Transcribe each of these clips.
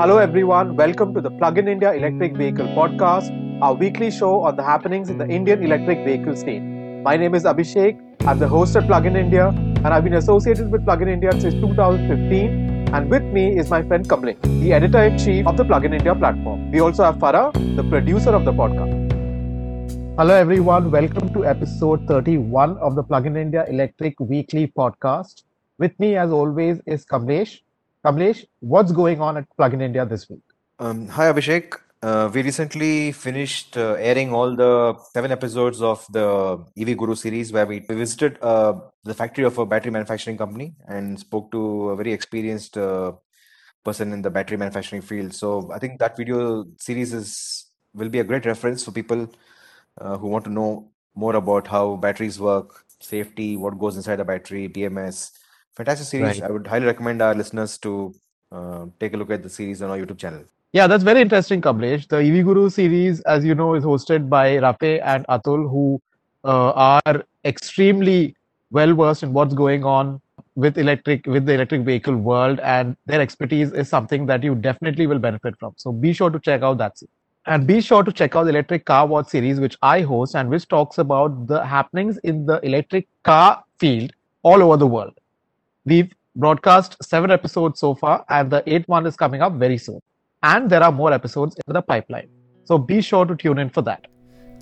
Hello, everyone. Welcome to the Plug in India Electric Vehicle Podcast, our weekly show on the happenings in the Indian electric vehicle scene. My name is Abhishek. I'm the host at Plug in India, and I've been associated with Plug in India since 2015. And with me is my friend Kamlesh, the editor in chief of the Plug in India platform. We also have Farah, the producer of the podcast. Hello, everyone. Welcome to episode 31 of the Plug in India Electric Weekly Podcast. With me, as always, is Kamlesh. Kamlesh, what's going on at Plug in India this week? Um, hi, Abhishek. Uh, we recently finished uh, airing all the seven episodes of the EV Guru series where we visited uh, the factory of a battery manufacturing company and spoke to a very experienced uh, person in the battery manufacturing field. So I think that video series is will be a great reference for people uh, who want to know more about how batteries work, safety, what goes inside a battery, BMS. Fantastic series. Right. I would highly recommend our listeners to uh, take a look at the series on our YouTube channel. Yeah, that's very interesting, Kamlesh. The EV Guru series, as you know, is hosted by Rafe and Atul, who uh, are extremely well versed in what's going on with electric with the electric vehicle world, and their expertise is something that you definitely will benefit from. So be sure to check out that series. And be sure to check out the Electric Car Watch series, which I host and which talks about the happenings in the electric car field all over the world. We've broadcast seven episodes so far, and the eighth one is coming up very soon. And there are more episodes in the pipeline. So be sure to tune in for that.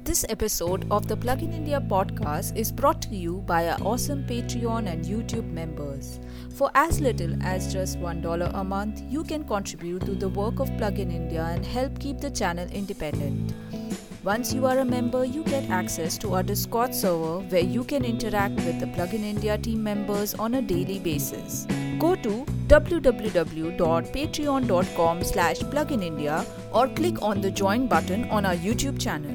This episode of the Plug in India podcast is brought to you by our awesome Patreon and YouTube members. For as little as just $1 a month, you can contribute to the work of Plug in India and help keep the channel independent. Once you are a member, you get access to our Discord server where you can interact with the Plug in India team members on a daily basis. Go to www.patreon.com slash pluginindia or click on the join button on our YouTube channel.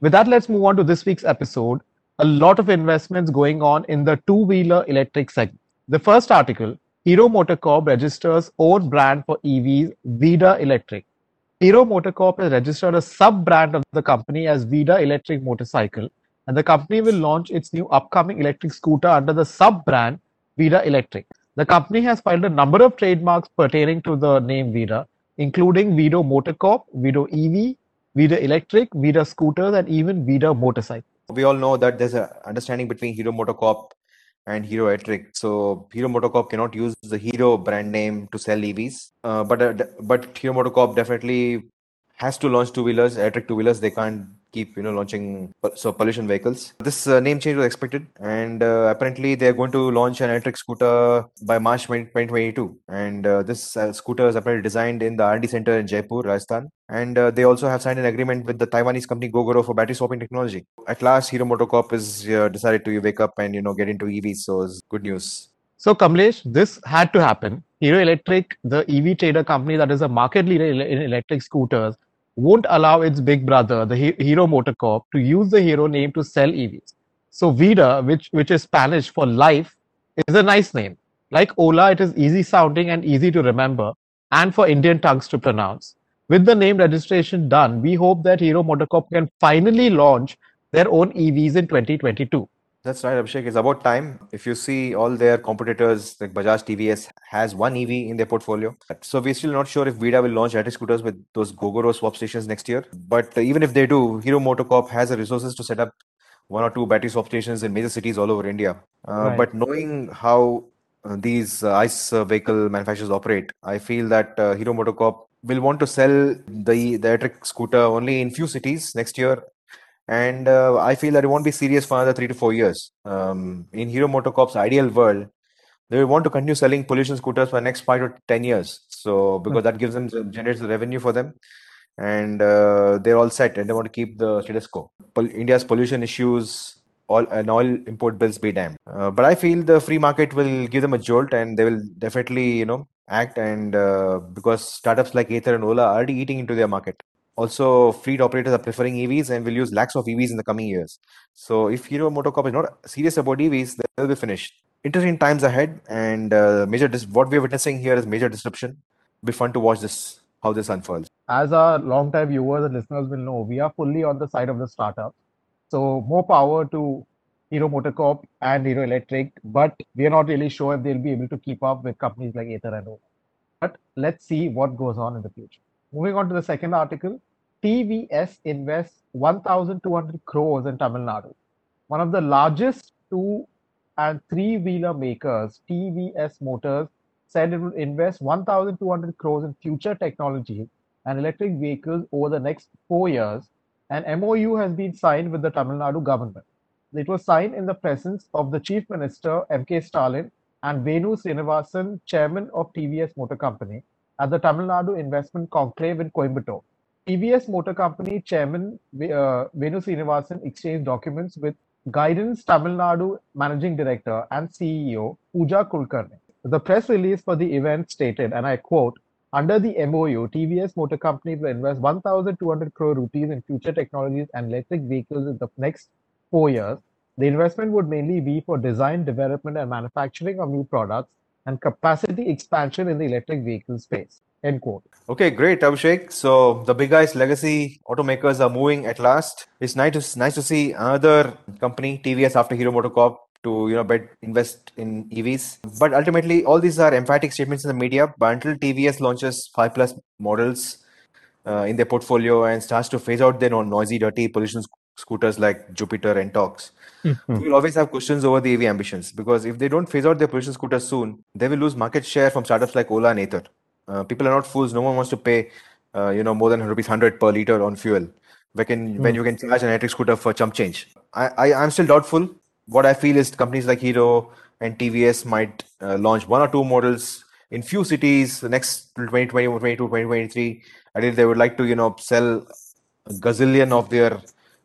With that, let's move on to this week's episode. A lot of investments going on in the two wheeler electric segment. The first article Hero Motor Corp registers own brand for EVs, Vida Electric. Hero Motor Corp has registered a sub brand of the company as Vida Electric Motorcycle, and the company will launch its new upcoming electric scooter under the sub brand Vida Electric. The company has filed a number of trademarks pertaining to the name Vida, including Vida Motocorp, Vida EV, Vida Electric, Vida Scooters, and even Vida Motorcycle. We all know that there's an understanding between Hero Motorcorp and Hero Electric. So Hero Motorcorp cannot use the Hero brand name to sell EVs. Uh, but uh, but Hero Motorcorp definitely has to launch two wheelers, electric two wheelers. They can't keep you know launching so pollution vehicles. This uh, name change was expected, and uh, apparently they're going to launch an electric scooter by March 20- 2022. And uh, this uh, scooter is apparently designed in the R&D center in Jaipur, Rajasthan. And uh, they also have signed an agreement with the Taiwanese company Gogoro for battery swapping technology. At last, Hero Motorcorp is uh, decided to wake up and you know get into EVs. So it's good news. So, Kamlesh, this had to happen. Hero Electric, the EV trader company that is a market leader in electric scooters, won't allow its big brother, the He- Hero Motorcorp, to use the Hero name to sell EVs. So, Vida, which, which is Spanish for life, is a nice name. Like Ola, it is easy sounding and easy to remember, and for Indian tongues to pronounce. With the name registration done, we hope that Hero Motorcorp can finally launch their own EVs in 2022. That's right, Abhishek. It's about time. If you see all their competitors, like Bajaj TVS has one EV in their portfolio. So we're still not sure if Vida will launch electric scooters with those Gogoro swap stations next year. But even if they do, Hero Motorcorp has the resources to set up one or two battery swap stations in major cities all over India. Uh, Right. But knowing how uh, these uh, ICE vehicle manufacturers operate, I feel that uh, Hero Motorcorp will want to sell the, the electric scooter only in few cities next year and uh, I feel that it won't be serious for another three to four years. Um, in Hero Motorcorp's ideal world, they will want to continue selling pollution scooters for the next five to ten years. So because that gives them generates the revenue for them, and uh, they're all set, and they want to keep the status quo. Pol- India's pollution issues. All and all import bills be damned. Uh, but I feel the free market will give them a jolt, and they will definitely, you know, act. And uh, because startups like Ather and Ola are already eating into their market. Also, fleet operators are preferring EVs and will use lakhs of EVs in the coming years. So, if Hero Motorcorp is not serious about EVs, they'll be finished. Interesting times ahead, and uh, major dis- what we're witnessing here is major disruption. Be fun to watch this how this unfolds. as our long-time viewers and listeners will know, we are fully on the side of the startup. So more power to Hero Motorcorp and Hero Electric, but we are not really sure if they'll be able to keep up with companies like Ather and Ola. but let's see what goes on in the future. Moving on to the second article, TVS invests 1,200 crores in Tamil Nadu. One of the largest two and three wheeler makers, TVS Motors, said it will invest 1,200 crores in future technology and electric vehicles over the next four years. An MOU has been signed with the Tamil Nadu government. It was signed in the presence of the Chief Minister M.K. Stalin and Venu Srinivasan, Chairman of TVS Motor Company, at the Tamil Nadu Investment Conclave in Coimbatore. TVS Motor Company Chairman uh, Venu Srinivasan exchanged documents with Guidance Tamil Nadu Managing Director and CEO Pooja Kulkarni. The press release for the event stated, and I quote, under the MOU, TVS Motor Company will invest 1,200 crore rupees in future technologies and electric vehicles in the next four years. The investment would mainly be for design, development, and manufacturing of new products and capacity expansion in the electric vehicle space. End quote. Okay, great, Abhishek. So the big guys legacy automakers are moving at last. It's nice to nice to see another company, TVS, after Hero MotoCorp, to you know bet invest in EVs. But ultimately, all these are emphatic statements in the media. But until TVS launches five plus models uh, in their portfolio and starts to phase out their noisy, dirty pollution scooters like Jupiter and Ntorq, mm-hmm. we will always have questions over the EV ambitions because if they don't phase out their pollution scooters soon, they will lose market share from startups like Ola and Ather. Uh, people are not fools. No one wants to pay, uh, you know, more than rupees hundred per liter on fuel. When, mm. when you can charge an electric scooter for chump change. I, I I'm still doubtful. What I feel is companies like Hero and TVS might uh, launch one or two models in few cities the next 2020, 2022, 2023. I think they would like to, you know, sell a gazillion of their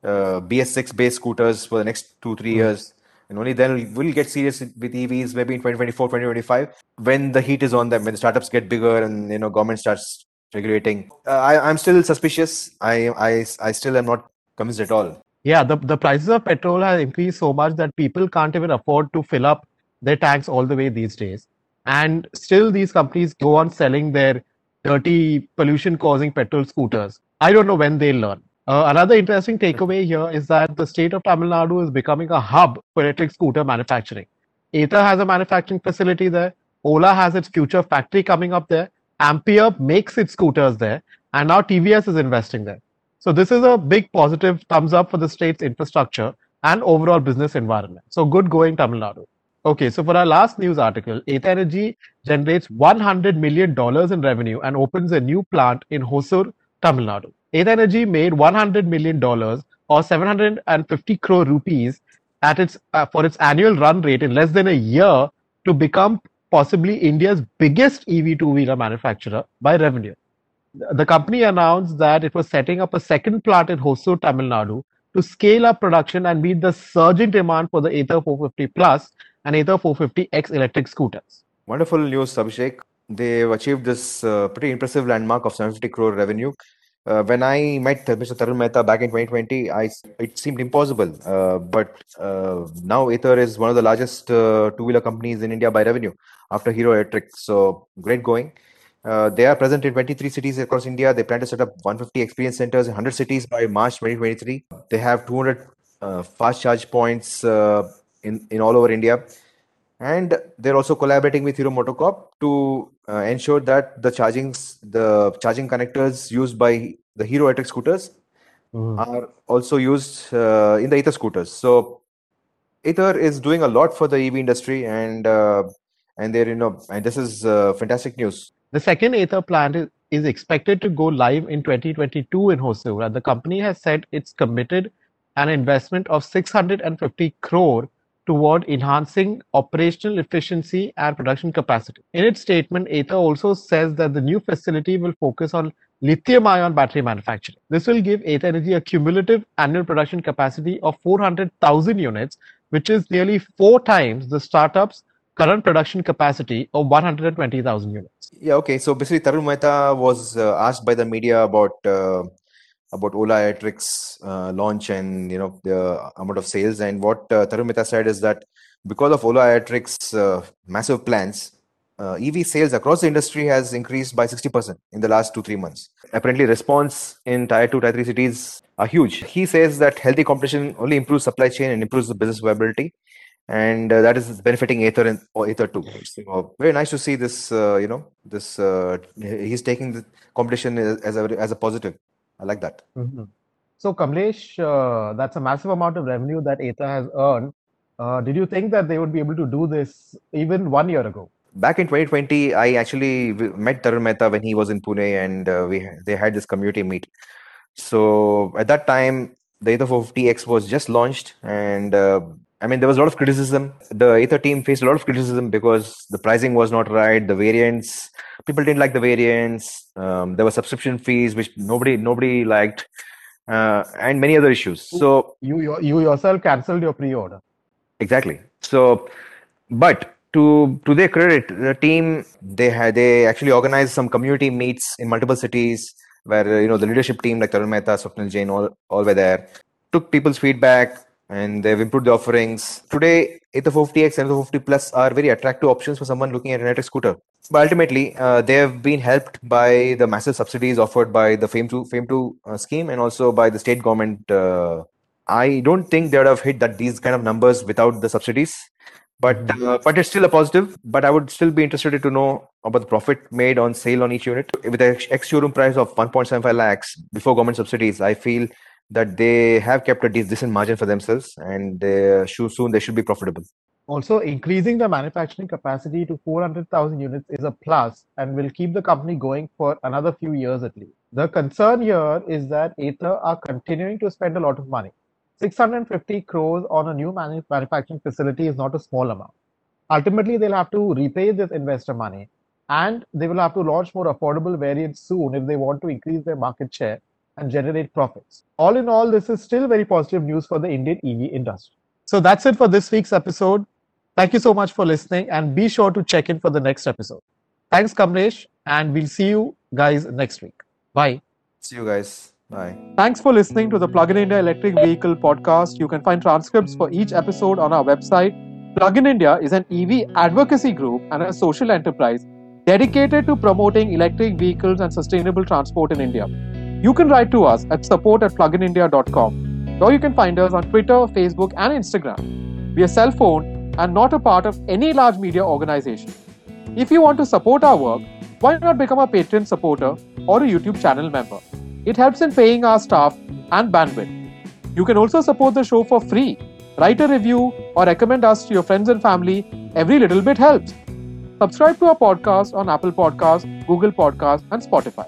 uh, BS6 based scooters for the next two, three mm. years. And only then we'll get serious with EVs maybe in 2024 2025 when the heat is on them when the startups get bigger and you know government starts regulating. Uh, I, i'm still suspicious. I, I i still am not convinced at all. Yeah the, the prices of petrol have increased so much that people can't even afford to fill up their tanks all the way these days. And still these companies go on selling their dirty pollution causing petrol scooters. I don't know when they'll learn uh, another interesting takeaway here is that the state of Tamil Nadu is becoming a hub for electric scooter manufacturing. Ather has a manufacturing facility there. Ola has its future factory coming up there. Ampere makes its scooters there. And now TVS is investing there. So this is a big positive thumbs up for the state's infrastructure and overall business environment. So good going Tamil Nadu. Okay, so for our last news article, Ather Energy generates $100 million in revenue and opens a new plant in Hosur, Tamil Nadu. Ather Energy made 100 million dollars or 750 crore rupees at its uh, for its annual run rate in less than a year to become possibly India's biggest EV two-wheeler manufacturer by revenue. The company announced that it was setting up a second plant in Hosur, Tamil Nadu to scale up production and meet the surging demand for the Ather 450 Plus and Ather 450X electric scooters. Wonderful news, Abhishek. They've achieved this uh, pretty impressive landmark of 750 crore revenue uh, when I met Mr. Tarun Mehta back in 2020, I it seemed impossible. Uh, but uh, now Ather is one of the largest uh, two-wheeler companies in India by revenue after Hero Electric. So great going. Uh, they are present in 23 cities across India. They plan to set up 150 experience centers in 100 cities by March 2023. They have 200 uh, fast charge points in in all over India and they're also collaborating with Hero MotoCorp to uh, ensure that the charging the charging connectors used by the Hero electric scooters mm. are also used uh, in the Ather scooters. So Ather is doing a lot for the EV industry, and uh, and they're you know and this is uh, fantastic news. The second Ather plant is, is expected to go live in 2022 in Hosur, and the company has said it's committed an investment of 650 crore toward enhancing operational efficiency and production capacity. In its statement, Ather also says that the new facility will focus on lithium ion battery manufacturing. This will give Ather Energy a cumulative annual production capacity of 400,000 units, which is nearly four times the startup's current production capacity of 120,000 units. Yeah, okay. So basically, Tarun Mehta was uh, asked by the media about uh, about Ola Electric's uh, launch and you know the amount of sales. And what uh, Tarun Mehta said is that because of Ola Electric's uh, massive plans, uh, EV sales across the industry has increased by 60% in the last two three months. Apparently, response in tier two, tier three cities are huge. He says that healthy competition only improves supply chain and improves the business viability. and uh, that is benefiting Ether and or Ather too. So very nice to see this. Uh, you know, this he's taking the competition as a as a positive. I like that. Mm-hmm. So Kamlesh, uh, that's a massive amount of revenue that Ather has earned. Uh, did you think that they would be able to do this even one year ago? Back in 2020, I actually met Tarun Mehta when he was in Pune, and uh, we they had this community meet. So at that time, the Ather 450X was just launched, and I mean, there was a lot of criticism. The Ather team faced a lot of criticism because the pricing was not right. The variants, people didn't like the variants. Um, there were subscription fees which nobody nobody liked, uh, and many other issues. So you you yourself cancelled your pre-order. Exactly. So, but to to their credit, the team they had they actually organized some community meets in multiple cities where you know the leadership team like Tarun Mehta, Swapnil Jain, all all were there. Took people's feedback, and they've improved the offerings. Today, Ather 50X and Ather 50 Plus are very attractive options for someone looking at an electric scooter. But ultimately, uh, they have been helped by the massive subsidies offered by the FAME 2, FAME 2 uh, scheme and also by the state government. Uh, I don't think they would have hit that these kind of numbers without the subsidies. But mm-hmm. uh, but it's still a positive. But I would still be interested to know about the profit made on sale on each unit. With the ex showroom price of 1.75 lakhs before government subsidies, I feel that they have kept a decent margin for themselves and they soon they should be profitable. Also, increasing the manufacturing capacity to 400,000 units is a plus and will keep the company going for another few years at least. The concern here is that Ather are continuing to spend a lot of money. 650 crores on a new manu- manufacturing facility is not a small amount. Ultimately, they'll have to repay this investor money and they will have to launch more affordable variants soon if they want to increase their market share and generate profits. All in all, this is still very positive news for the Indian EV industry. So that's it for this week's episode. Thank you so much for listening and be sure to check in for the next episode. Thanks, Kamlesh, and we'll see you guys next week. Bye. See you guys. Bye. Thanks for listening to the Plug in India Electric Vehicle podcast. You can find transcripts for each episode on our website. Plug in India is an EV advocacy group and a social enterprise dedicated to promoting electric vehicles and sustainable transport in India. You can write to us at support at pluginindia.com or you can find us on Twitter, Facebook, and Instagram. We are cell phone and not a part of any large media organization. If you want to support our work, why not become a Patreon supporter or a YouTube channel member? It helps in paying our staff and bandwidth. You can also support the show for free. Write a review or recommend us to your friends and family. Every little bit helps. Subscribe to our podcast on Apple Podcasts, Google Podcasts, and Spotify.